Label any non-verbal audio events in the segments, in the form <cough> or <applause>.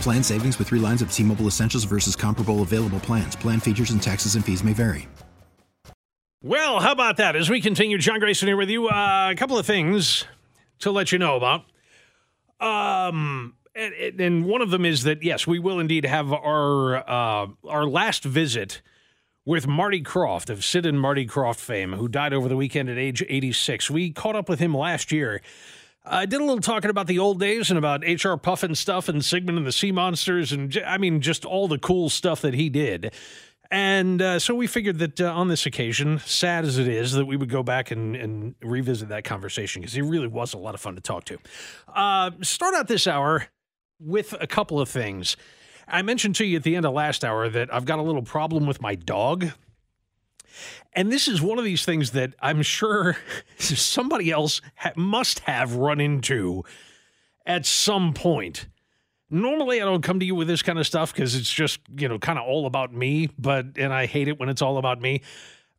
Plan savings with three lines of T Mobile Essentials versus comparable available plans. Plan features and taxes and fees may vary. Well, how about that? As we continue, John Grayson here with you. Uh, a couple of things to let you know about. Um, and, and, one of them is that yes, we will indeed have our uh, our last visit with Marty Krofft of Sid and Marty Krofft fame, who died over the weekend at age 86. We caught up with him last year I did a little talking about the old days and about H.R. Pufnstuf and Sigmund and the Sea Monsters and I mean just all the cool stuff that he did. And uh, so we figured that uh, on this occasion, sad as it is, that we would go back and, and revisit that conversation because he really was a lot of fun to talk to. Uh, start out this hour with a couple of things. I mentioned to you at the end of last hour that I've got a little problem with my dog. And this is one of these things that I'm sure <laughs> somebody else ha- must have run into at some point. Normally, I don't come to you with this kind of stuff because it's just, you know, kind of all about me, but, and I hate it when it's all about me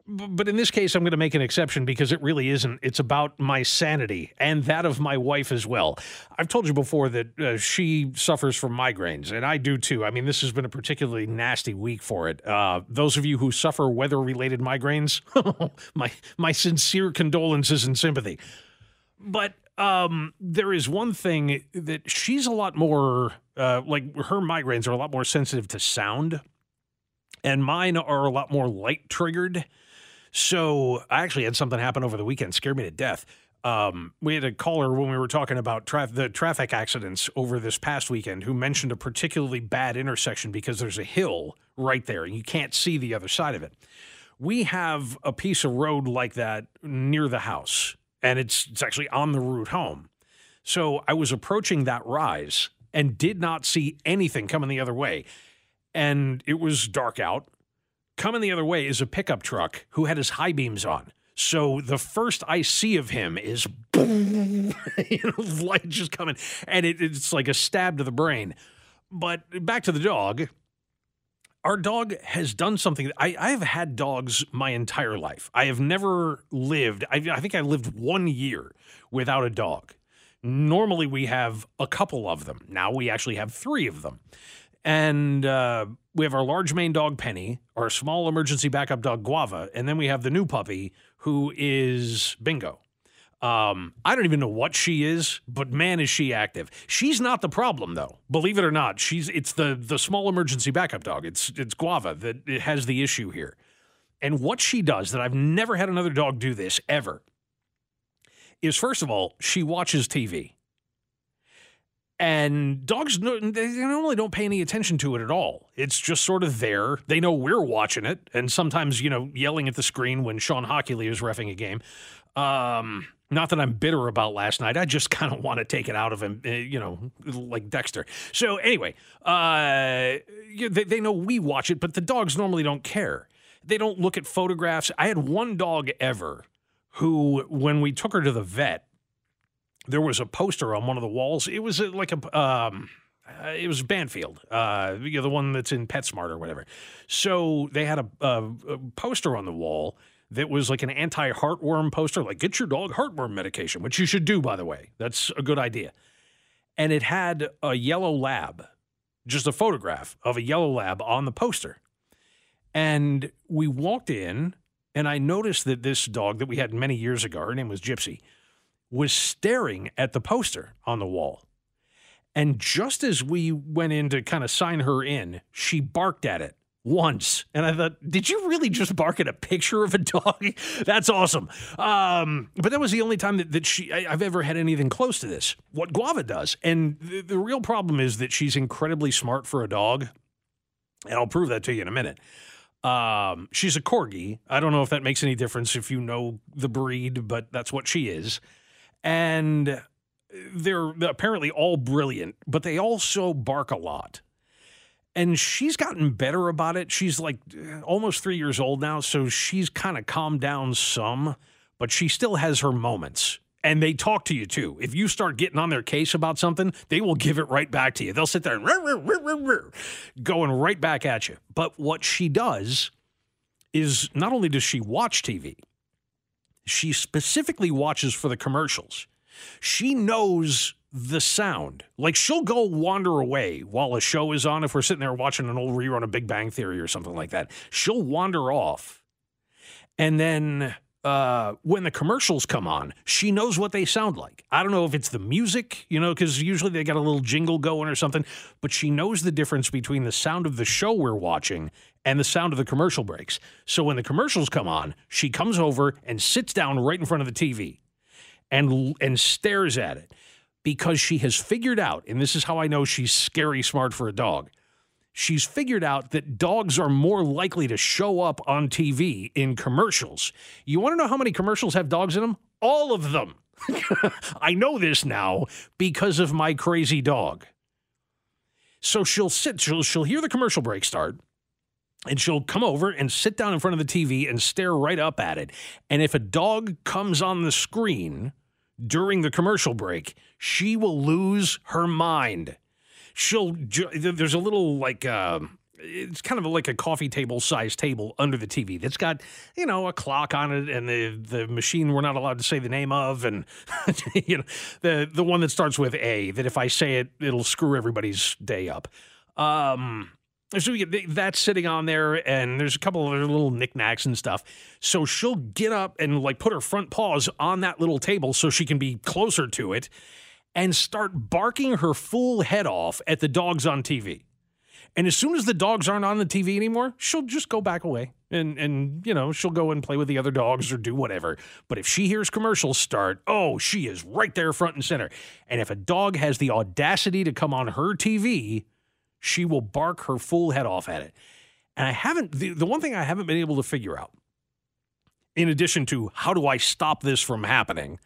but in this case, I'm going to make an exception because it really isn't. It's about my sanity and that of my wife as well. I've told you before that uh, she suffers from migraines, and I do too. I mean, this has been a particularly nasty week for it. Uh, those of you who suffer weather-related migraines, <laughs> my my sincere condolences and sympathy. But um, there is one thing that she's a lot more uh, like her migraines are a lot more sensitive to sound, and mine are a lot more light triggered. So I actually had something happen over the weekend, scared me to death. Um, we had a caller when we were talking about the traffic accidents over this past weekend who mentioned a particularly bad intersection because there's a hill right there and you can't see the other side of it. We have a piece of road like that near the house, and it's it's actually on the route home. So I was approaching that rise and did not see anything coming the other way. And it was dark out. Coming the other way is a pickup truck who had his high beams on. So the first I see of him is boom, <laughs> you know, light just coming, and it, it's like a stab to the brain. But back to the dog. Our dog has done something. I, I have had dogs my entire life. I have never lived. I, I think I lived one year without a dog. Normally, we have a couple of them. Now we actually have three of them. And uh, we have our large main dog, Penny, our small emergency backup dog, Guava, and then we have the new puppy, who is Bingo. Um, I don't even know what she is, but man, is she active. She's not the problem, though. Believe it or not, she's it's the the small emergency backup dog. It's it's Guava that has the issue here. And what she does that I've never had another dog do this ever is first of all, she watches TV. And dogs, they normally don't pay any attention to it at all. It's just sort of there. They know we're watching it, and sometimes, you know, yelling at the screen when Shawn Hochuli is refing a game. Um, not that I'm bitter about last night. I just <laughs> kind of want to take it out of him, eh, you know, like Dexter. So anyway, uh, they, they know we watch it, but the dogs normally don't care. They don't look at photographs. I had one dog ever who, when we took her to the vet, there was a poster on one of the walls. It was like a. Um, uh, it was Banfield, uh, you know, the one that's in PetSmart or whatever. So they had a, a, a poster on the wall that was like an anti heartworm poster, like get your dog heartworm medication, which you should do, by the way. That's a good idea. And it had a yellow lab, just a photograph of a yellow lab on the poster. And we walked in, and I noticed that this dog that we had many years ago, her name was Gypsy was staring at the poster on the wall. And just as we went in to kind of sign her in, she barked at it once. And I thought, did you really just bark at a picture of a dog? <laughs> That's awesome. Um, but that was the only time that, that she I, have ever had anything close to this. What Guava does. And the, the real problem is that she's incredibly smart for a dog. And I'll prove that to you in a minute. Um, she's a corgi. I don't know if that makes any difference if you know the breed, but that's what she is. And they're apparently all brilliant, but they also bark a lot and she's gotten better about it. She's like uh, almost three years old now, so she's kind of calmed down some, but she still has her moments. And they talk to you too. If you start getting on their case about something, they will give it right back to you. They'll sit there and rah, rah, rah, going right back at you. But what she does is not only does she watch TV, she specifically watches for the commercials. She knows the sound. Like she'll go wander away while a show is on. If we're sitting there watching an old rerun of Big Bang Theory or something like that, she'll wander off. And then uh, when the commercials come on, she knows what they sound like. I don't know if it's the music, you know, because usually they got a little jingle going or something, but she knows the difference between the sound of the show we're watching and the sound of the commercial breaks. So when the commercials come on, she comes over and sits down right in front of the TV and and stares at it because she has figured out, and this is how I know she's scary smart for a dog. She's figured out that dogs are more likely to show up on TV in commercials. You want to know how many commercials have dogs in them? All of them. <laughs> I know this now because of my crazy dog. So she'll sit, she'll, she'll hear the commercial break start, and she'll come over and sit down in front of the TV and stare right up at it. And if a dog comes on the screen, during the commercial break, she will lose her mind. She'll, there's a little like, uh, it's kind of like a coffee table size table under the TV that's got, you know, a clock on it and the, the machine we're not allowed to say the name of and, <laughs> you know, the, the one that starts with A, that if I say it, it'll screw everybody's day up. Um, so that's sitting on there, and there's a couple of little knickknacks and stuff. So she'll get up and like put her front paws on that little table so she can be closer to it, and start barking her full head off at the dogs on TV. And as soon as the dogs aren't on the TV anymore, she'll just go back away and and you know she'll go and play with the other dogs or do whatever. But if she hears commercials start, oh, she is right there front and center. And if a dog has the audacity to come on her TV she will bark her full head off at it. And I haven't, the, the one thing I haven't been able to figure out, in addition to how do I stop this from happening,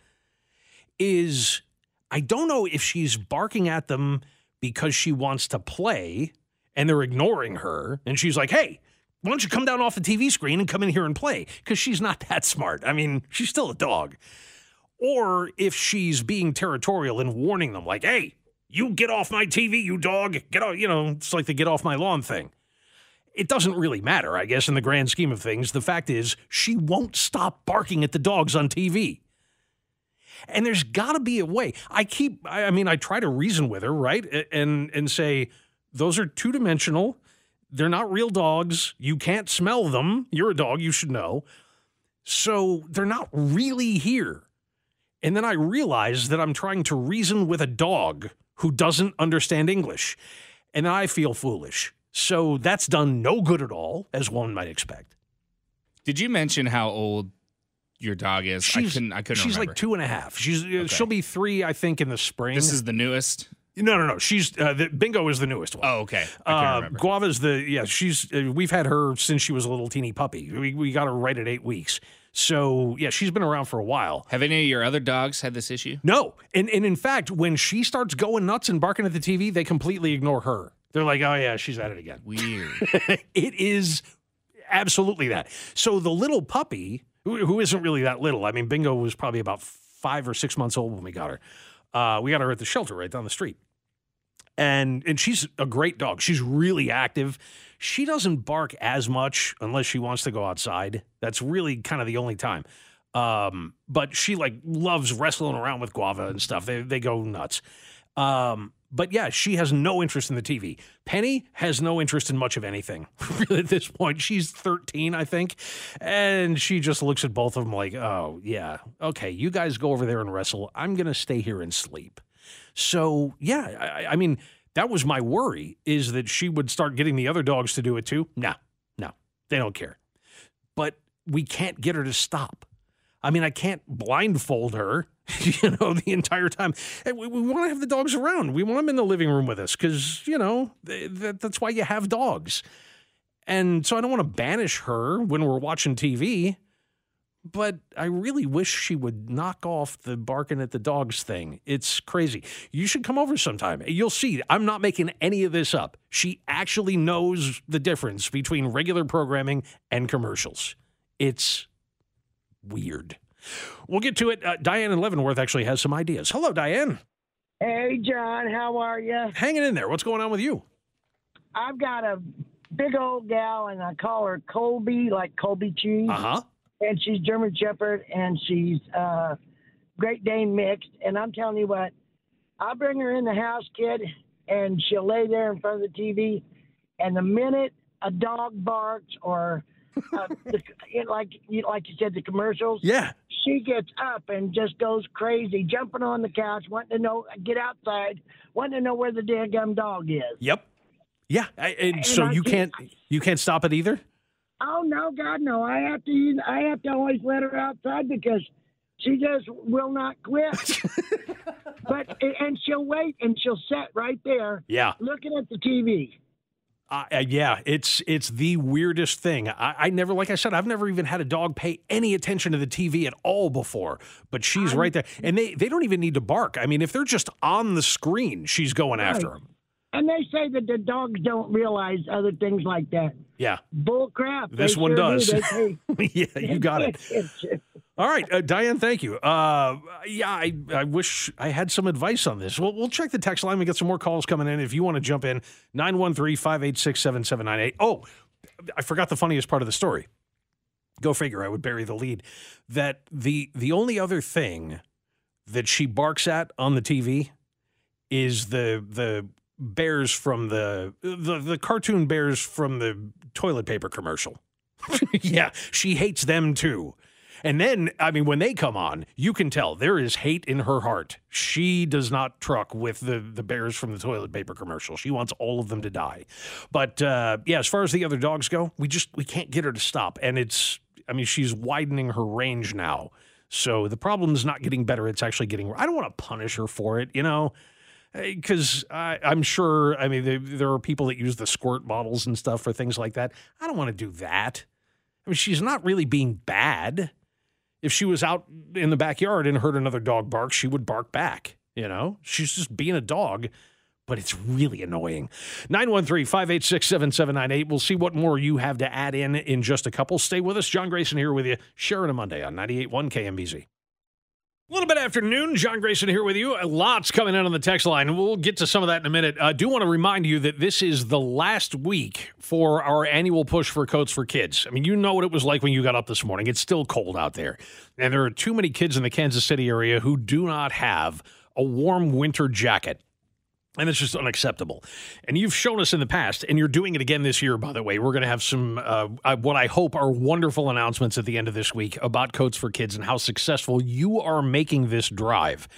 is I don't know if she's barking at them because she wants to play and they're ignoring her. And she's like, hey, why don't you come down off the TV screen and come in here and play? Because she's not <laughs> that smart. I mean, she's still a dog. Or if she's being territorial and warning them, like, hey, you get off my TV, you dog. Get off, you know, it's like the get off my lawn thing. It doesn't really matter, I guess, in the grand scheme of things. The fact is, she won't stop barking at the dogs on TV. And there's got to be a way. I keep, I mean, I try to reason with her, right? And, and say, those are two dimensional. They're not real dogs. You can't smell them. You're a dog, you should know. So they're not really here. And then I realize that I'm trying to reason with a dog who doesn't understand English. And I feel foolish. So that's done no good at all, as one might expect. Did you mention how old your dog is? She's, I couldn't. I couldn't. She's remember. like two and a half. She's uh, okay. she'll be three, I think, in the spring. This is the newest. No, no, no. She's uh, the, Bingo is the newest one. Oh, okay. Uh, Guava's the yeah. She's uh, we've had her since she was a little teeny puppy. We we got her right at eight weeks. So yeah, she's been around for a while. Have any of your other dogs had this issue? No, and and in fact, when she starts going nuts and barking at the TV, they completely ignore her. They're like, oh yeah, she's at it again. Weird. <laughs> it is absolutely that. So the little puppy, who, who isn't really that little, I mean, Bingo was probably about five or six months old when we got her. Uh, we got her at the shelter right down the street and and she's a great dog. She's really active. She doesn't bark as much unless she wants to go outside. That's really kind of the only time. Um, but she like loves wrestling around with Guava and stuff. They they go nuts. Um, but yeah, she has no interest in the TV. Penny has no interest in much of anything <laughs> at this point. She's 13, I think. And she just looks at both of them like, oh, yeah, okay, you guys go over there and wrestle. I'm going to stay here and sleep. So yeah, I, I mean that was my worry is that she would start getting the other dogs to do it too. No, no, they don't care. But we can't get her to stop. I mean, I can't blindfold her, <laughs> you know, the entire time. And we, we want to have the dogs around. We want them in the living room with us because, you know, th- that, that's why you have dogs. And so I don't want to banish her when we're watching TV, but I really wish she would knock off the barking at the dogs thing. It's crazy. You should come over sometime. You'll see. I'm not making any of this up. She actually knows the difference between regular programming and commercials. It's weird. We'll get to it. Uh, Diane and Leavenworth actually has some ideas. Hello, Diane. Hey, John, how are you? Hanging in there. What's going on with you? I've got a big old gal, and I call her Colby, like Colby cheese. Uh huh. And she's German Shepherd, and she's uh, Great Dane mixed. And I'm telling you what, I bring her in the house, kid, and she'll lay there in front of the TV, and the minute a dog barks or uh, <laughs> the, it, like you like you said, the commercials. Yeah. She gets up and just goes crazy, jumping on the couch, wanting to know, get outside, wanting to know where the damn dog is. Yep. Yeah. I, and, And so I you can't- can't you can't stop it either. Oh no, God no! I have to use, I have to always let her outside because she just will not quit. <laughs> but and she'll wait and she'll sit right there Yeah. looking at the TV. Uh, uh, yeah, it's it's the weirdest thing. I, I never, like I said, I've never even had a dog pay any attention to the TV at all before. But she's right there, and they they don't even need to bark. I mean, if they're just on the screen, she's going after them. And they say that the dogs don't realize other things like that. Yeah, Bull crap. This They one sure does. <laughs> Yeah, you got it. <laughs> All right, uh, Diane, thank you. Uh, yeah, I, I wish I had some advice on this. Well, we'll check the text line. We get some more calls coming in. If you want to jump in, 913 586 7798. Oh, I forgot the funniest part of the story. Go figure, I would bury the lead. That the the only other thing that she barks at on the TV is the the bears from the the, the cartoon bears from the toilet paper commercial. <laughs> yeah, she hates them too. And then, I mean, when they come on, you can tell there is hate in her heart. She does not truck with the, the bears from the toilet paper commercial. She wants all of them to die. But uh, yeah, as far as the other dogs go, we just we can't get her to stop. And it's, I mean, she's widening her range now. So the problem is not getting better; it's actually getting. I don't want to punish her for it, you know because I'm sure, I mean, there, there are people that use the squirt bottles and stuff for things like that. I don't want to do that. I mean, she's not really being bad. If she was out in the backyard and heard another dog bark, she would bark back. You know, she's just being a dog, but it's really annoying. 913 586 7798. We'll see what more you have to add in in just a couple. Stay with us. John Grayson here with you, sharing a Monday on 98.1 KMBZ. A little bit after noon, John Grayson here with you. Lots coming in on the text line. We'll get to some of that in a minute. I do want to remind you that this is the last week for our annual push for coats for kids. I mean, you know what it was like when you got up this morning. It's still cold out there. And there are too many kids in the Kansas City area who do not have a warm winter jacket. And it's just unacceptable. And you've shown us in the past, and you're doing it again this year, by the way. We're going to have some, uh, uh, what I hope are wonderful announcements at the end of this week about Coats for Kids and how successful you are making this drive.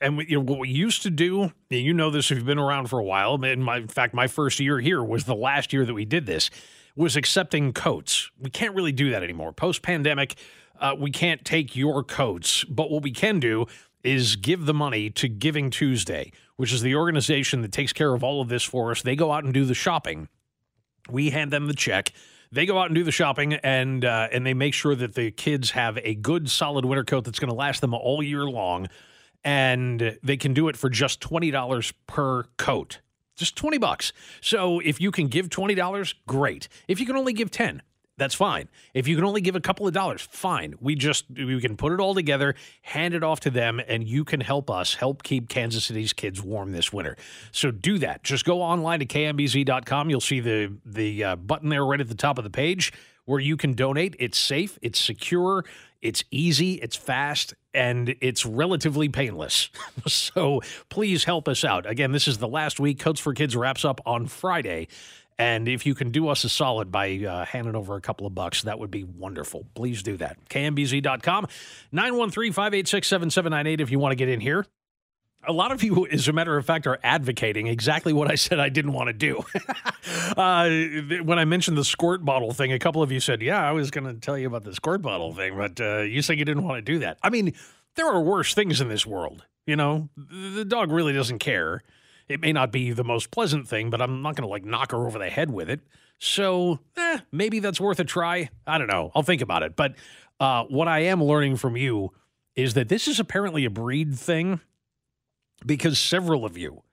And we, you know, what we used to do, you know this if you've been around for a while, and my, in fact, my first year here was the last year that we did this, was accepting coats. We can't really do that anymore. Post pandemic, uh, we can't take your coats, but what we can do is give the money to Giving Tuesday, which is the organization that takes care of all of this for us. They go out and do the shopping. We hand them the check. They go out and do the shopping, and uh, and they make sure that the kids have a good, solid winter coat that's going to last them all year long, and they can do it for just twenty dollars per coat, just twenty bucks. So if you can give twenty dollars, great. If you can only give ten, that's fine. If you can only give a couple of dollars, fine. We just we can put it all together, hand it off to them, and you can help us help keep Kansas City's kids warm this winter. So do that. Just go online to kmbz.com. You'll see the the uh, button there right at the top of the page where you can donate. It's safe, it's secure, it's easy, it's fast, and it's relatively painless. <laughs> so please help us out. Again, this is the last week. Coats for Kids wraps up on Friday. And if you can do us a solid by uh, handing over a couple of bucks, that would be wonderful. Please do that. KMBZ.com, 913 586 7798 if you want to get in here. A lot of you, as a matter of fact, are advocating exactly what I said I didn't want to do. <laughs> uh, when I mentioned the squirt bottle thing, a couple of you said, Yeah, I was going to tell you about the squirt bottle thing, but uh, you said you didn't want to do that. I mean, there are worse things in this world. You know, the dog really doesn't care. It may not be the most pleasant thing, but I'm not going to like knock her over the head with it. So, eh, maybe that's worth a try. I don't know. I'll think about it. But uh, what I am learning from you is that this is apparently a breed thing because several of you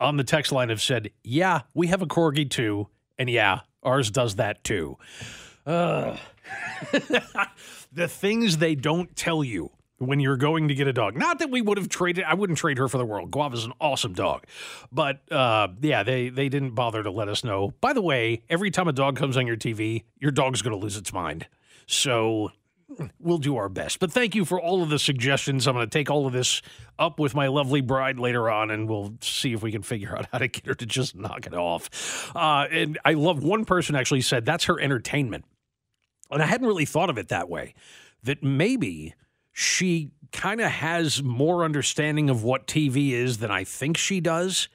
on the text line have said, yeah, we have a corgi too. And yeah, ours does that too. Uh, <laughs> the things they don't tell you when you're going to get a dog. Not that we would have traded, I wouldn't trade her for the world. Guava's an awesome dog. But uh, yeah, they, they didn't bother to let us know. By the way, every time a dog comes on your TV, your dog's going to lose its mind. So we'll do our best. But thank you for all of the suggestions. I'm going to take all of this up with my lovely bride later on, and we'll see if we can figure out how to get her to just knock it off. Uh, and I love one person actually said that's her entertainment. And I hadn't really thought of it that way, that maybe she kind of has more understanding of what TV is than I think she does.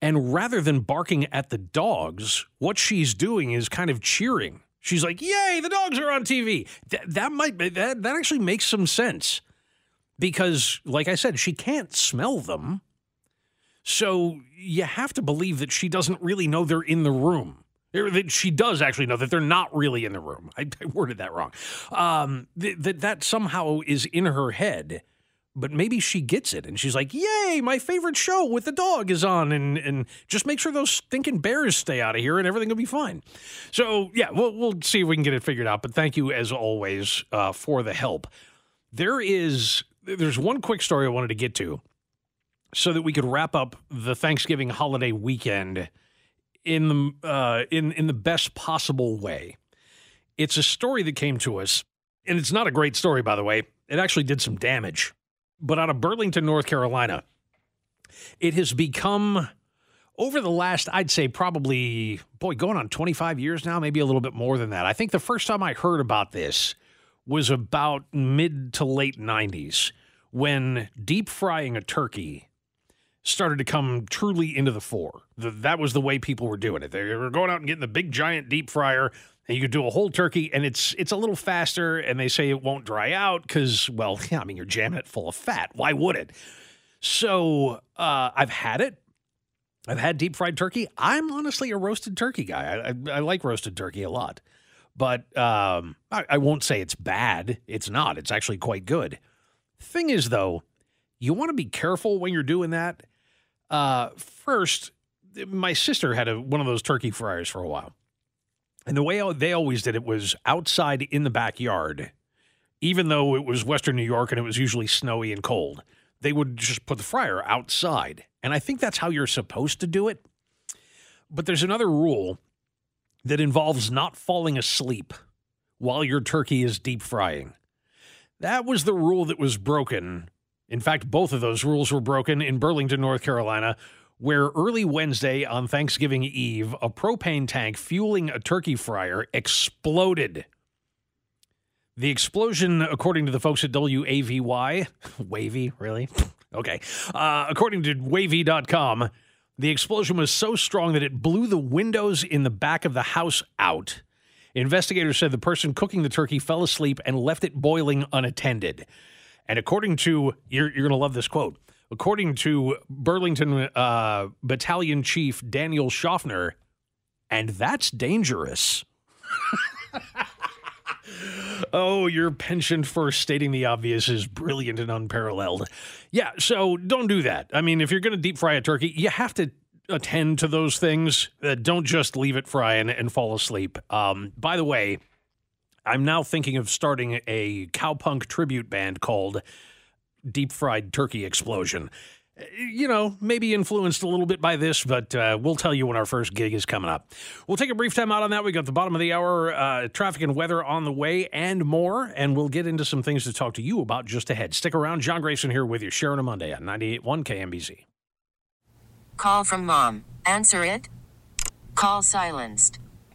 And rather than barking at the dogs, what she's doing is kind of cheering She's like, "Yay, the dogs are on TV." Th- that might that that actually makes some sense because, like I said, she can't smell them, so you have to believe that she doesn't really know they're in the room. She does actually know that they're not really in the room. I, I worded that wrong. Um, that that somehow is in her head but maybe she gets it and she's like, Yay, my favorite show with the dog is on and and just make sure those stinking bears stay out of here and everything will be fine. So yeah, we'll we'll see if we can get it figured out. But thank you as always uh, for the help. There is there's one quick story I wanted to get to so that we could wrap up the Thanksgiving holiday weekend in the uh, in in the best possible way. It's a story that came to us, and it's not a great story, by the way. It actually did some damage but out of Burlington, North Carolina, it has become over the last, I'd say probably, boy, going on 25 years now, maybe a little bit more than that. I think the first time I heard about this was about mid to late 90s when deep frying a turkey started to come truly into the fore. The, that was the way people were doing it. They were going out and getting the big giant deep fryer, and you could do a whole turkey, and it's it's a little faster. And they say it won't dry out because, well, <laughs> yeah, I mean, you're jamming it full of fat. Why would it? So uh, I've had it. I've had deep fried turkey. I'm honestly a roasted turkey guy. I, I, I like roasted turkey a lot, but um, I, I won't say it's bad. It's not. It's actually quite good. Thing is, though, you want to be careful when you're doing that. Uh, first, my sister had a, one of those turkey fryers for a while and the way they always did it was outside in the backyard, even though it was Western New York and it was usually snowy and cold. They would just put the fryer outside. And I think that's how you're supposed to do it. But there's another rule that involves not falling asleep while your turkey is deep frying. That was the rule that was broken. In fact, both of those rules were broken in Burlington, North Carolina, where early Wednesday on Thanksgiving Eve, a propane tank fueling a turkey fryer exploded. The explosion, according to the folks at WAVY, <laughs> Wavy, really? <laughs> okay. Uh, according to wavy.com, the explosion was so strong that it blew the windows in the back of the house out. Investigators said the person cooking the turkey fell asleep and left it boiling unattended. And according to, you're, you're going to love this quote According to Burlington uh, Battalion Chief Daniel Schaffner, and that's dangerous. <laughs> oh, your penchant for stating the obvious is brilliant and unparalleled. Yeah, so don't do that. I mean, if you're going to deep fry a turkey, you have to attend to those things. Uh, don't just leave it frying and fall asleep. Um, by the way, I'm now thinking of starting a cowpunk tribute band called deep fried turkey explosion. You know, maybe influenced a little bit by this, but uh, we'll tell you when our first gig is coming up. We'll take a brief time out on that. We got the bottom of the hour, uh, traffic and weather on the way, and more. And we'll get into some things to talk to you about just ahead. Stick around. John Grayson here with you, sharing a Monday on 98.1 KMBZ. Call from mom. Answer it. Call silenced.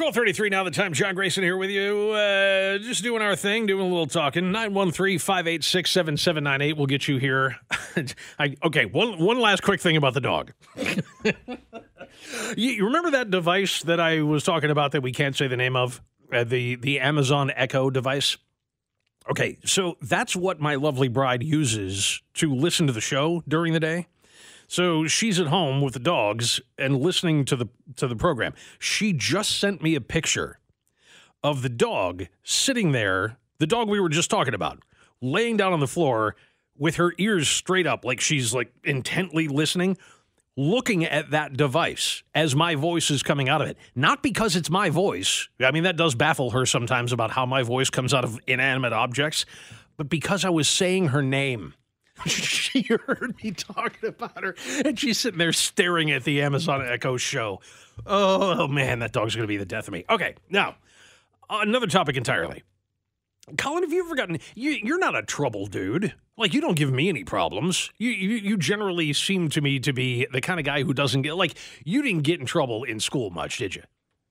1233 now the time. John Grayson here with you. Uh, just doing our thing, doing a little talking. 913-586-7798 will get you here. <laughs> I, okay, one, one last quick thing about the dog. <laughs> you, you remember that device that I was talking about that we can't say the name of? Uh, the, the Amazon Echo device? Okay, so that's what my lovely bride uses to listen to the show during the day. So she's at home with the dogs and listening to the to the program. She just sent me a picture of the dog sitting there, the dog we were just talking about, laying down on the floor with her ears straight up like she's like intently listening, looking at that device as my voice is coming out of it. Not because it's my voice. I mean that does baffle her sometimes about how my voice comes out of inanimate objects, but because I was saying her name. <laughs> she heard me talking about her, and she's sitting there staring at the Amazon Echo show. Oh man, that dog's going to be the death of me. Okay, now another topic entirely. Colin, have you ever gotten? You, you're not a trouble dude. Like you don't give me any problems. You, you you generally seem to me to be the kind of guy who doesn't get like you didn't get in trouble in school much, did you?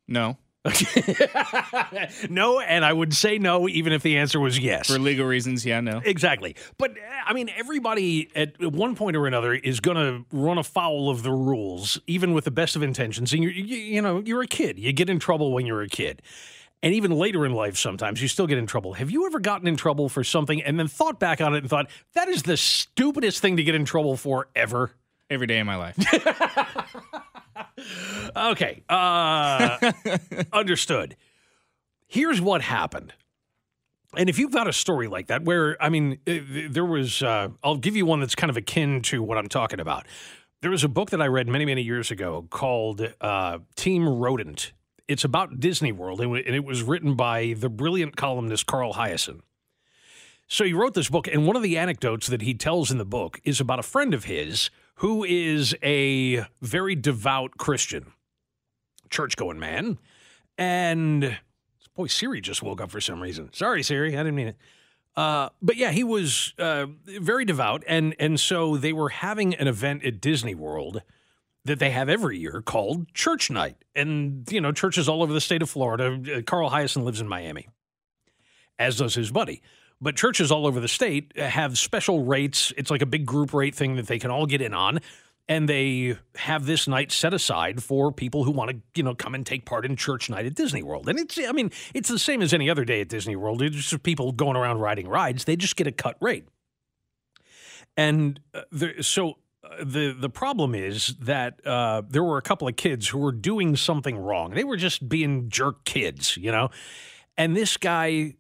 No. <laughs> no, and I would say no, even if the answer was yes. For legal reasons, yeah, no. Exactly. But I mean, everybody at one point or another is going to run afoul of the rules, even with the best of intentions. And you, you, you know, you're a kid. You get in trouble when you're a kid. And even later in life, sometimes you still get in trouble. Have you ever gotten in trouble for something and then thought back on it and thought, that is the stupidest thing to get in trouble for ever? Every day of my life. <laughs> okay. Uh, <laughs> understood. Here's what happened. And if you've got a story like that, where, I mean, uh, there was, uh, I'll give you one that's kind of akin to what I'm talking about. There was a book that I read many, many years ago called uh, Team Rodent. It's about Disney World, and it was written by the brilliant columnist Carl Hiaasen. So he wrote this book, and one of the anecdotes that he tells in the book is about a friend of his who is a very devout Christian, church going man. And boy, Siri just woke up for some reason. Sorry, Siri, I didn't mean it. Uh, but yeah, he was uh, very devout, and and so they were having an event at Disney World that they have every year called Church Night, and you know churches all over the state of Florida. Uh, Carl Hiaasen lives in Miami, as does his buddy. But churches all over the state have special rates. It's like a big group rate thing that they can all get in on. And they have this night set aside for people who want to, you know, come and take part in church night at Disney World. And it's, I mean, it's the same as any other day at Disney World. It's just people going around riding rides. They just get a cut rate. And uh, there, so uh, the the problem is that uh, there were a couple of kids who were doing something wrong. They were just being jerk kids, you know. And this guy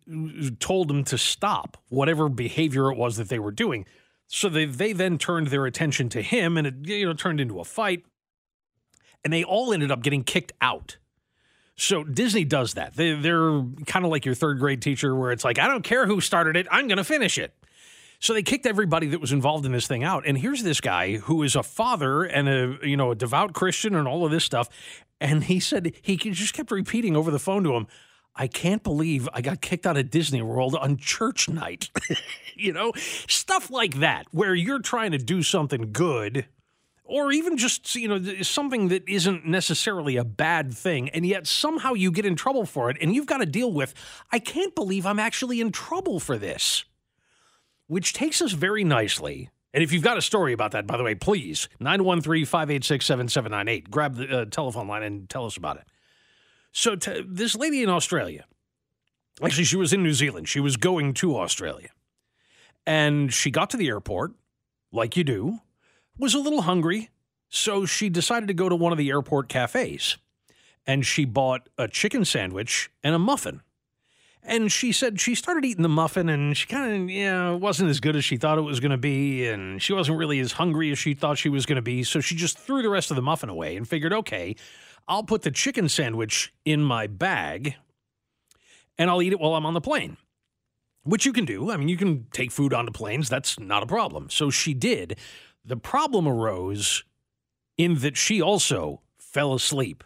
told them to stop whatever behavior it was that they were doing. So they, they then turned their attention to him and it you know turned into a fight. And they all ended up getting kicked out. So Disney does that. They, they're kind of like your third grade teacher where it's like, I don't care who started it, I'm going to finish it. So they kicked everybody that was involved in this thing out. And here's this guy who is a father and a you know a devout Christian and all of this stuff. And he said he just kept repeating over the phone to him, I can't believe I got kicked out of Disney World on church night. <laughs> you know, stuff like that, where you're trying to do something good or even just you know something that isn't necessarily a bad thing and yet somehow you get in trouble for it and you've got to deal with i can't believe i'm actually in trouble for this which takes us very nicely and if you've got a story about that by the way please 913-586-7798 grab the uh, telephone line and tell us about it so t- this lady in australia actually she was in new zealand she was going to australia and she got to the airport like you do was a little hungry, so she decided to go to one of the airport cafes. And she bought a chicken sandwich and a muffin. And she said she started eating the muffin and she kind of, know, wasn't as good as she thought it was going to be. And she wasn't really as hungry as she thought she was going to be. So she just threw the rest of the muffin away and figured, okay, I'll put the chicken sandwich in my bag and I'll eat it while I'm on the plane which you can do. I mean, you can take food onto planes. That's not a problem. So she did. The problem arose in that she also fell asleep.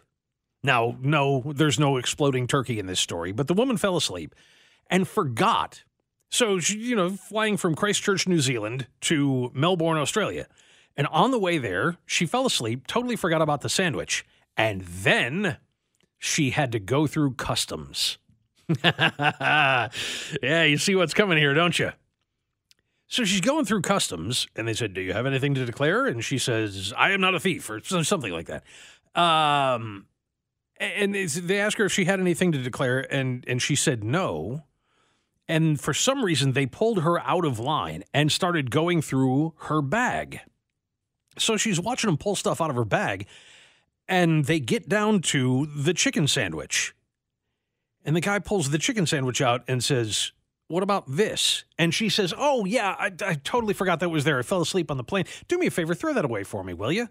Now, no, there's no exploding turkey in this story, but the woman fell asleep and forgot. So, she, you know, flying from Christchurch, New Zealand to Melbourne, Australia. And on the way there, she fell asleep, totally forgot about the sandwich. And then she had to go through customs. <laughs> yeah, you see what's coming here, don't you? So she's going through customs, and they said, "Do you have anything to declare?" And she says, "I am not a thief," or something like that. Um, and they asked her if she had anything to declare, and and she said no. And for some reason, they pulled her out of line and started going through her bag. So she's watching them pull stuff out of her bag, and they get down to the chicken sandwich. And the guy pulls the chicken sandwich out and says, what about this? And she says, Oh, yeah, I, I, totally forgot that was there. I fell asleep on the plane. Do me a favor, throw that away for me, will you?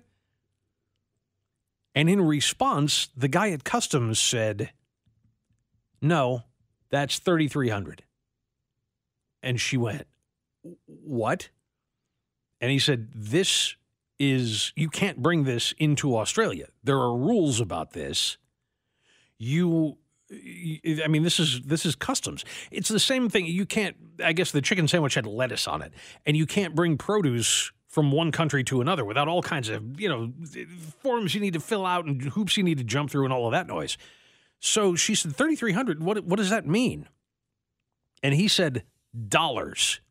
And in response, the guy at customs said, No, that's 3300 And she went, What? And he said, This is, you can't bring this into Australia. There are rules about this. You I mean, this is this is customs. It's the same thing. You can't. I guess the chicken sandwich had lettuce on it, and you can't bring produce from one country to another without all kinds of you know forms you need to fill out and hoops you need to jump through and all of that noise. So she said, thirty three hundred. What what does that mean? And he said, dollars.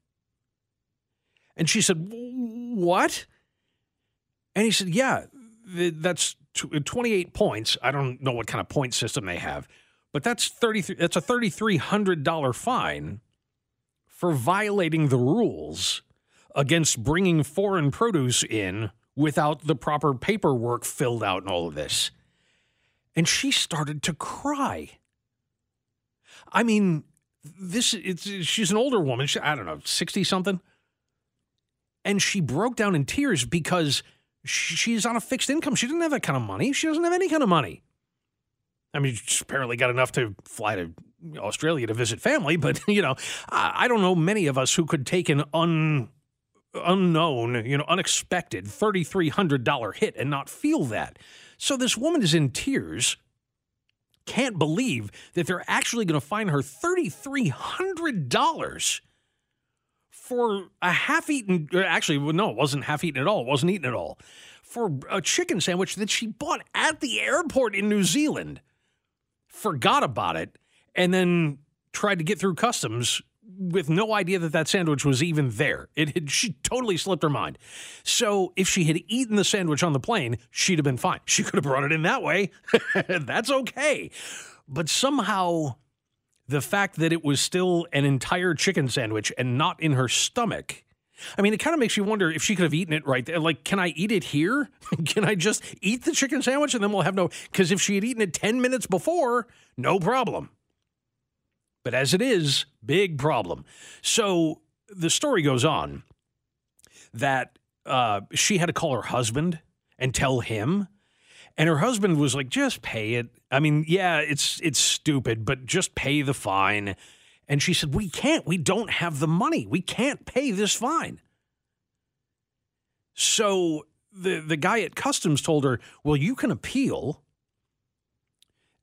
And she said, what? And he said, yeah, that's 28 points. I don't know what kind of point system they have. But that's thirty. That's a thirty three hundred dollar fine for violating the rules against bringing foreign produce in without the proper paperwork filled out and all of this. And she started to cry. I mean, this it's she's an older woman. She, I don't know, 60 something. And she broke down in tears because she's on a fixed income. She didn't have that kind of money. She doesn't have any kind of money. I mean, apparently got enough to fly to Australia to visit family, but <laughs> you know, I, I don't know many of us who could take an un unknown, you know, unexpected $3,300 hit and not feel that. So this woman is in tears, can't believe that they're actually going to fine her $3,300 for a half eaten, actually, no, it wasn't half eaten at all. It wasn't eaten at all. For a chicken sandwich that she bought at the airport in New Zealand forgot about it, and then tried to get through customs with no idea that that sandwich was even there. It had she totally slipped her mind. So if she had eaten the sandwich on the plane, she'd have been fine. She could have brought it in that way. <laughs> That's okay. But somehow the fact that it was still an entire chicken sandwich and not in her stomach I mean, it kind of makes you wonder if she could have eaten it right there. Like, can I eat it here? <laughs> can I just eat the chicken sandwich and then we'll have no. Because if she had eaten it 10 minutes before, no problem. But as it is, big problem. So the story goes on that uh, she had to call her husband and tell him. And her husband was like, just pay it. I mean, yeah, it's it's stupid, but just pay the fine. And she said, We can't. We don't have the money. We can't pay this fine. So the, the guy at customs told her, Well, you can appeal.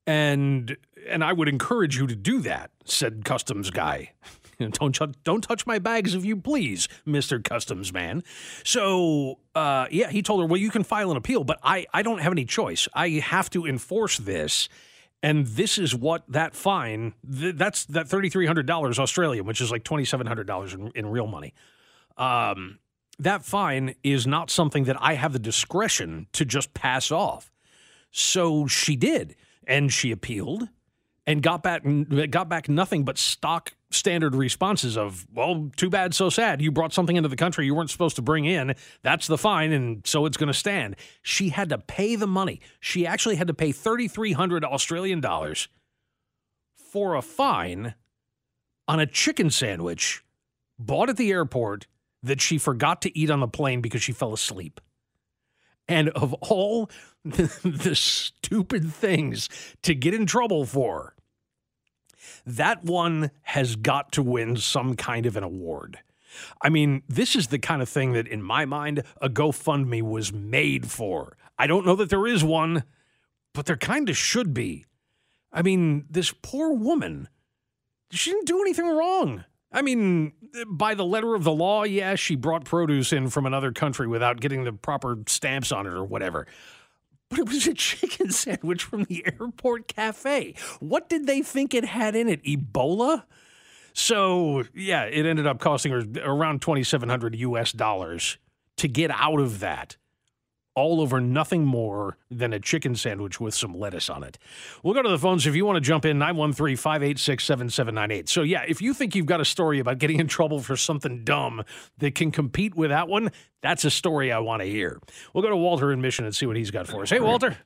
And and I would encourage you to do that, said customs guy. <laughs> don't don't touch my bags if you please, Mister Customs Man. So uh, yeah, he told her, well, you can file an appeal, but I I don't have any choice. I have to enforce this. And this is what that fine, th- that's that $3,300 Australian, which is like $2,700 in, in real money. Um, that fine is not something that I have the discretion to just pass off. So she did, and she appealed and got back got back nothing but stock standard responses of, well, too bad, so sad. You brought something into the country you weren't supposed to bring in. That's the fine, and so it's going to stand. She had to pay the money. She actually had to pay 3,300 Australian dollars for a fine on a chicken sandwich bought at the airport that she forgot to eat on the plane because she fell asleep. And of all the, <laughs> the stupid things to get in trouble for, that one has got to win some kind of an award. I mean, this is the kind of thing that, in my mind, a GoFundMe was made for. I don't know that there is one, but there kind of should be. I mean, this poor woman, she didn't do anything wrong. I mean, by the letter of the law, yeah, she brought produce in from another country without getting the proper stamps on it or whatever. But it was a <laughs> chicken sandwich from the airport cafe. What did they think it had in it? Ebola? So, yeah, it ended up costing her around 2700 US dollars to get out of that. All over nothing more than a chicken sandwich with some lettuce on it. We'll go to the phones if you want to jump in 913 586 7798. So, yeah, if you think you've got a story about getting in trouble for something dumb that can compete with that one, that's a story I want to hear. We'll go to Walter in Mission and see what he's got for us. Hey, Walter.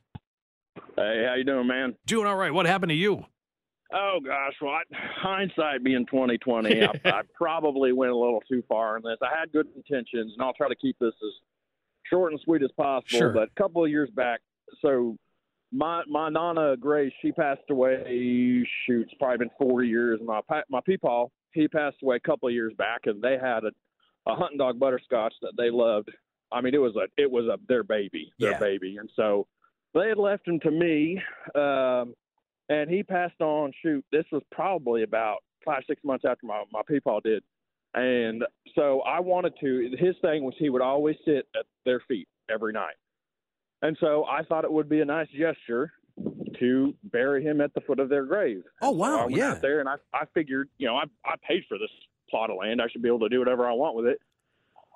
Hey, how you doing, man? Doing all right. What happened to you? Oh gosh, what hindsight being twenty twenty, I, I <laughs> probably went a little too far in this. I had good intentions, and I'll try to keep this as short and sweet as possible. Sure. But a couple of years back, so my my nana Grace, she passed away. Shoot, it's probably been four years. My pa- my peepaw, he passed away a couple of years back, and they had a a hunting dog butterscotch that they loved. I mean, it was a it was a their baby, their Yeah. baby, and so they had left him to me. Um, and he passed on. Shoot, this was probably about five six months after my my peepaw did, and so I wanted to. His thing was he would always sit at their feet every night, and so I thought it would be a nice gesture to bury him at the foot of their grave. Oh, And so wow, I went yeah. out there and I I figured you know I I paid for this plot of land. I should be able to do whatever I want with it.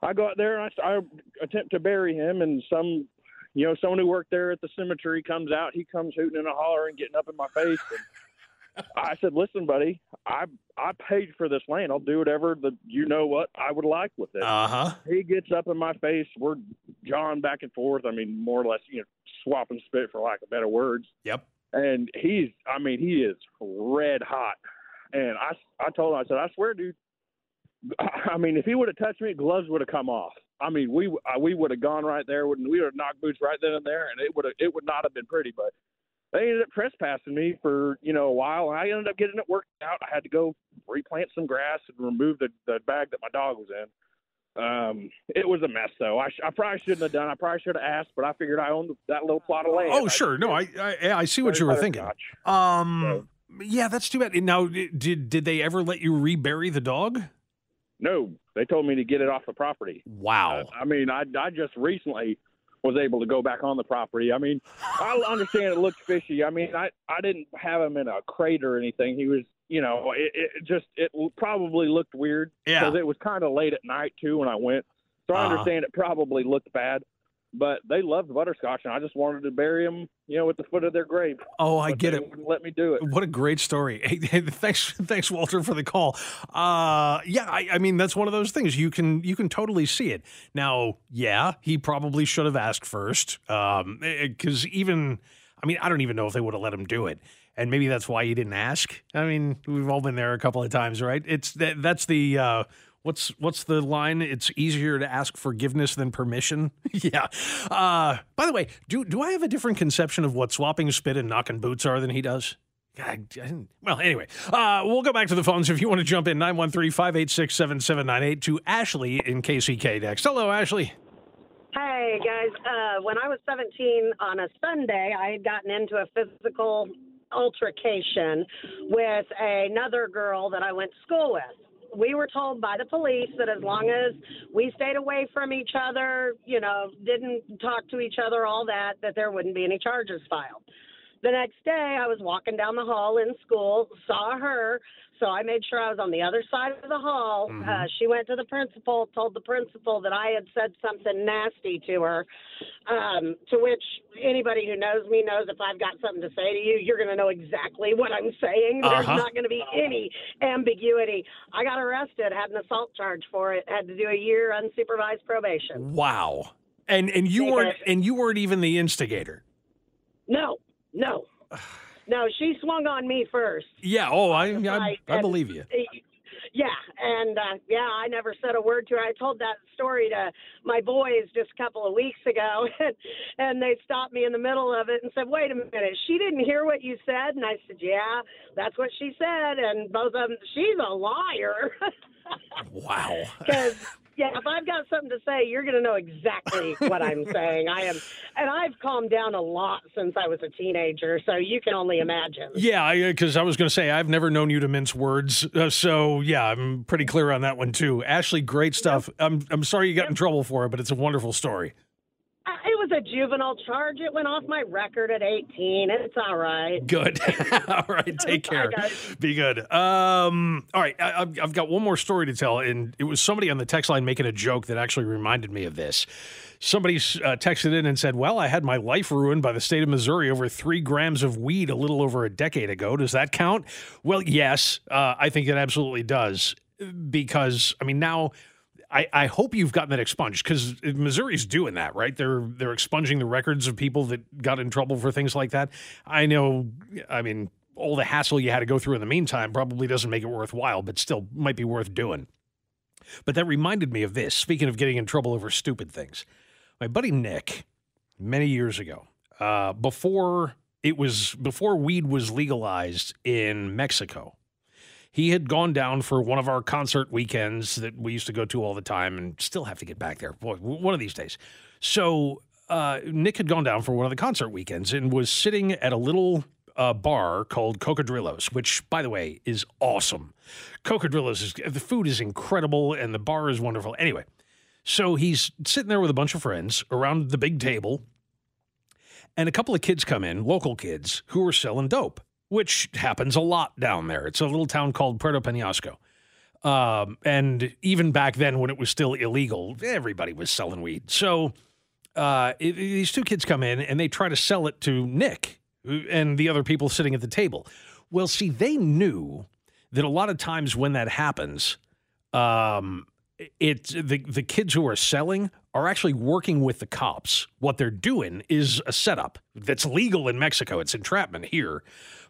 I go out there and I, I attempt to bury him, and some you know, someone who worked there at the cemetery comes out. He comes hooting and a hollering, getting up in my face. And I said, "Listen, buddy, I I paid for this land. I'll do whatever the you know what I would like with it." Uh huh. he gets up in my face. We're jawing back and forth. I mean, more or less, you know, swapping spit for lack of better words. Yep. And he's, I mean, he is red hot. And I, I told him, I said, I swear, dude. I mean, if he would have touched me, gloves would have come off. I mean, we we would have gone right there, and we would have knocked boots right then and there, and it would have it would not have been pretty. But they ended up trespassing me for you know a while, and I ended up getting it worked out. I had to go replant some grass and remove the the bag that my dog was in. Um, it was a mess, though. I, sh- I probably shouldn't have done. I probably should have asked, but I figured I owned that little plot of land. Oh, I sure. No, I I, I see what you were thinking. butterscotch. Um, yeah, that's too bad. Now, did did they ever let you rebury the dog? No, they told me to get it off the property. Wow. I mean, I I just recently was able to go back on the property. I mean, I understand it looked fishy. I mean, I I didn't have him in a crate or anything. He was, you know, it, it just it probably looked weird Yeah. because it was kind of late at night too when I went. So I Uh-huh. understand it probably looked bad, but they loved butterscotch, and I just wanted to bury him, you know, at the foot of their grave. Oh, I But get it. Let me do it. What a great story. <laughs> Hey, hey, thanks, thanks, Walter, for the call. Uh, yeah, I, I mean that's one of those things you can you can totally see it. Now, yeah, he probably should have asked first, because even I mean I don't even know if they would have let him do it, and maybe that's why he didn't ask. I mean, we've all been there a couple of times, right? It's that that's the. Uh, What's what's the line? It's easier to ask forgiveness than permission. <laughs> yeah. Uh, by the way, do do I have a different conception of what swapping spit and knocking boots are than he does? Well, anyway, uh, we'll go back to the phones if you want to jump in 913 586 7798 to Ashley in KCK next. Hello, Ashley. Hey guys, uh, when I was 17 on a Sunday, I had gotten into a physical altercation with another girl that I went to school with. We were told by the police that as long as we stayed away from each other, you know, didn't talk to each other, all that, that there wouldn't be any charges filed. The next day, I was walking down the hall in school, saw her, so I made sure I was on the other side of the hall. Mhm. Uh, she went to the principal, told the principal that I had said something nasty to her. Um, to which anybody who knows me knows if I've got something to say to you, you're going to know exactly what I'm saying. There's Uh-huh. not going to be any ambiguity. I got arrested, had an assault charge for it, had to do a year unsupervised probation. Wow. And and you weren't and you weren't even the instigator. No, no. No, she swung on me first. Yeah. Oh, I I, I believe you. Yeah, and uh, yeah, I never said a word to her. I told that story to my boys just a couple of weeks ago, <laughs> and, and they stopped me in the middle of it and said, "Wait a minute, she didn't hear what you said." And I said, "Yeah, that's what she said." And both of them, she's a liar. <laughs> Wow. Because yeah, if I've got something to say, you're going to know exactly what I'm <laughs> saying. I am, and I've calmed down a lot since I was a teenager, so you can only imagine. Yeah, because I, was going to say I've never known you to mince words, uh, so yeah, I'm pretty clear on that one too. Ashley, great stuff. I'm I'm sorry you got in trouble for it, but it's a wonderful story. A juvenile charge. It went off my record at 18. It's all right. Good. <laughs> <laughs> all right, take care. Be good. Um, all right, I, I've, I've got one more story to tell, and it was somebody on the text line making a joke that actually reminded me of this. Somebody uh, texted in and said, "Well, I had my life ruined by the state of Missouri over three grams of weed a little over a decade ago. Does that count?" Well, yes, uh, I think it absolutely does, because I mean now. I, I hope you've gotten that expunged because Missouri's doing that, right? They're they're expunging the records of people that got in trouble for things like that. I know, I mean, all the hassle you had to go through in the meantime probably doesn't make it worthwhile, but still might be worth doing. But that reminded me of this. Speaking of getting in trouble over stupid things, my buddy Nick, many years ago, uh, before it was before weed was legalized in Mexico, he had gone down for one of our concert weekends that we used to go to all the time and still have to get back there. Boy, one of these days. So uh, Nick had gone down for one of the concert weekends and was sitting at a little uh, bar called Cocodrillos, which, by the way, is awesome. Cocodrillos is the food is incredible and the bar is wonderful. Anyway, so he's sitting there with a bunch of friends around the big table, and a couple of kids come in, local kids, who are selling dope, which happens a lot down there. It's a little town called Puerto Penasco. Um, and even back then, when it was still illegal, everybody was selling weed. So uh, it- these two kids come in and they try to sell it to Nick and the other people sitting at the table. Well, see, they knew that a lot of times when that happens, um, it the the kids who are selling are actually working with the cops. What they're doing is a setup that's legal in Mexico. It's entrapment here,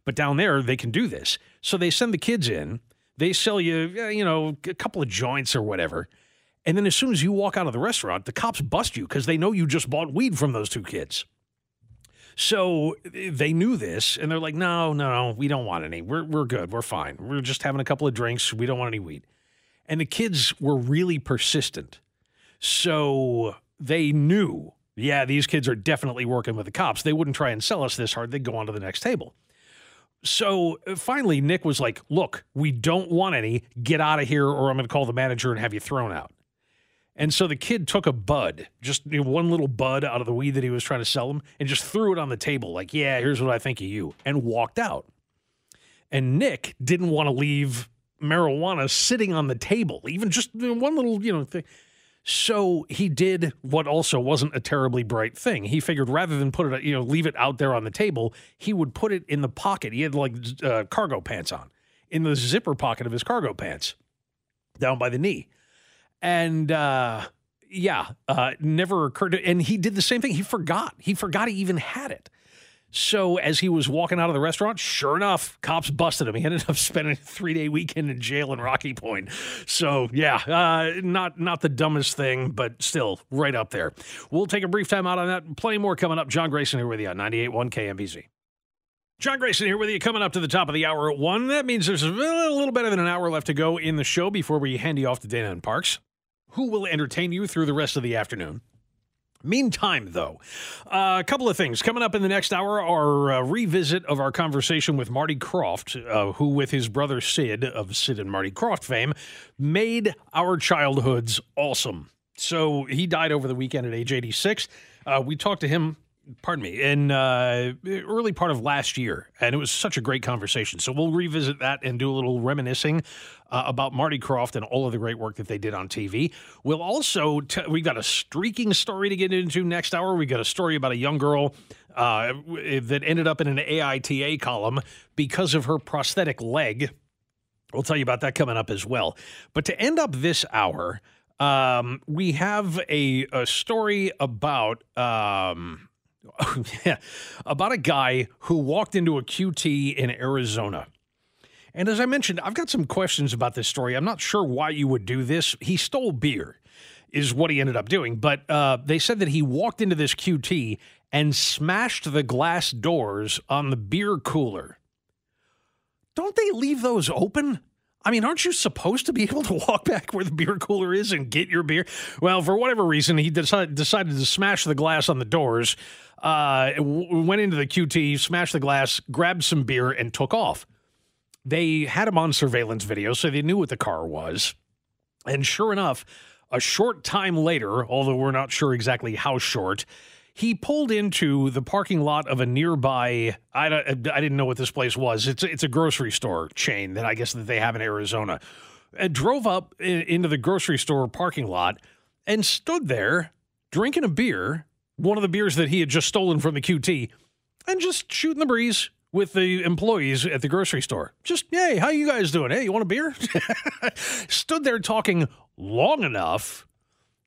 but down there they can do this. So they send the kids in. They sell you, uh, you know, a couple of joints or whatever. And then as soon as you walk out of the restaurant, the cops bust you because they know you just bought weed from those two kids. So they knew this and they're like, no, no, no, we don't want any. We're, we're good. We're fine. We're just having a couple of drinks. We don't want any weed. And the kids were really persistent. So they knew, yeah, these kids are definitely working with the cops. They wouldn't try and sell us this hard. They'd go on to the next table. So uh, finally, Nick was like, look, we don't want any. Get out of here, or I'm going to call the manager and have you thrown out. And so the kid took a bud, just you know, one little bud out of the weed that he was trying to sell him, and just threw it on the table, like, yeah, here's what I think of you, and walked out. And Nick didn't want to leave marijuana sitting on the table, even just one little, you know, thing. So he did what also wasn't a terribly bright thing. He figured rather than put it, you know, leave it out there on the table, he would put it in the pocket. He had like uh, cargo pants on, in the zipper pocket of his cargo pants, down by the knee. And uh, yeah, uh, never occurred to, and he did the same thing. He forgot. He forgot he even had it. So as he was walking out of the restaurant, sure enough, cops busted him. He ended up <laughs> spending a three day weekend in jail in Rocky Point. So yeah, uh, not not the dumbest thing, but still right up there. We'll take a brief time out on that. Plenty more coming up. John Grayson here with you on 98.1 KMBZ. John Grayson here with you, coming up to the top of the hour at one. That means there's a little better than an hour left to go in the show before we hand you off to Dana and Parks, who will entertain you through the rest of the afternoon. Meantime, though, uh, a couple of things coming up in the next hour are a revisit of our conversation with Marty Krofft, uh, who, with his brother Sid of Sid and Marty Krofft fame, made our childhoods awesome. So he died over the weekend at age 86. Uh, we talked to him pardon me, in uh, early part of last year, and it was such a great conversation. So we'll revisit that and do a little reminiscing uh, about Marty Krofft and all of the great work that they did on TV. We'll also t- we got a streaking story to get into next hour. We got a story about a young girl uh, that ended up in an AITA column because of her prosthetic leg. We'll tell you about that coming up as well. But to end up this hour. Um, we have a, a story about um, <laughs> yeah, about a guy who walked into a QT in Arizona. And as I mentioned, I've got some questions about this story. I'm not sure why you would do this. He stole beer, is what he ended up doing. But uh, they said that he walked into this QT and smashed the glass doors on the beer cooler. Don't they leave those open? I mean, aren't you supposed to be able to walk back where the beer cooler is and get your beer? Well, for whatever reason, he decided, decided to smash the glass on the doors, uh, went into the QT, smashed the glass, grabbed some beer, and took off. They had him on surveillance video, so they knew what the car was. And sure enough, a short time later, although we're not sure exactly how short, he pulled into the parking lot of a nearby I, I didn't know what this place was it's it's a grocery store chain that I guess that they have in Arizona and drove up in, into the grocery store parking lot and stood there drinking a beer one of the beers that he had just stolen from the QT and just shooting the breeze with the employees at the grocery store. Just, hey, how you guys doing? Hey, you want a beer? <laughs> Stood there talking long enough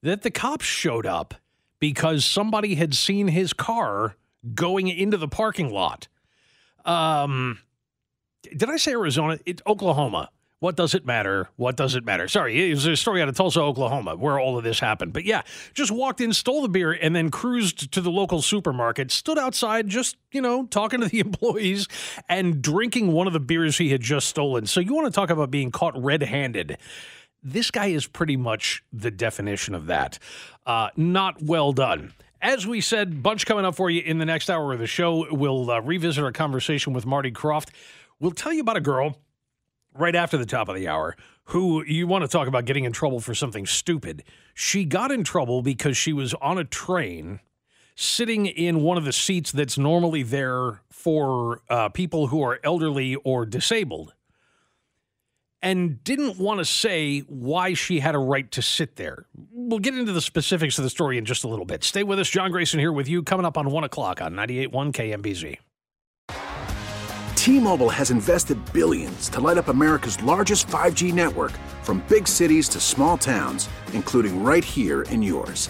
that the cops showed up because somebody had seen his car going into the parking lot. Um, did I say Arizona? It, Oklahoma. What does it matter? What does it matter? Sorry, it was a story out of Tulsa, Oklahoma, where all of this happened. But yeah, just walked in, stole the beer, and then cruised to the local supermarket, stood outside, just, you know, talking to the <laughs> employees and drinking one of the beers he had just stolen. So you want to talk about being caught red handed this guy is pretty much the definition of that. Uh, not well done. As we said, bunch coming up for you in the next hour of the show. We'll uh, revisit our conversation with Marty Krofft. We'll tell you about a girl right after the top of the hour who you want to talk about getting in trouble for something stupid. She got in trouble because she was on a train sitting in one of the seats that's normally there for uh, people who are elderly or disabled and didn't want to say why she had a right to sit there. We'll get into the specifics of the story in just a little bit. Stay with us. John Grayson here with you, coming up on 1 o'clock on 98.1 KMBZ. T Mobile has invested billions to light up America's largest 5G network from big cities to small towns, including right here in yours.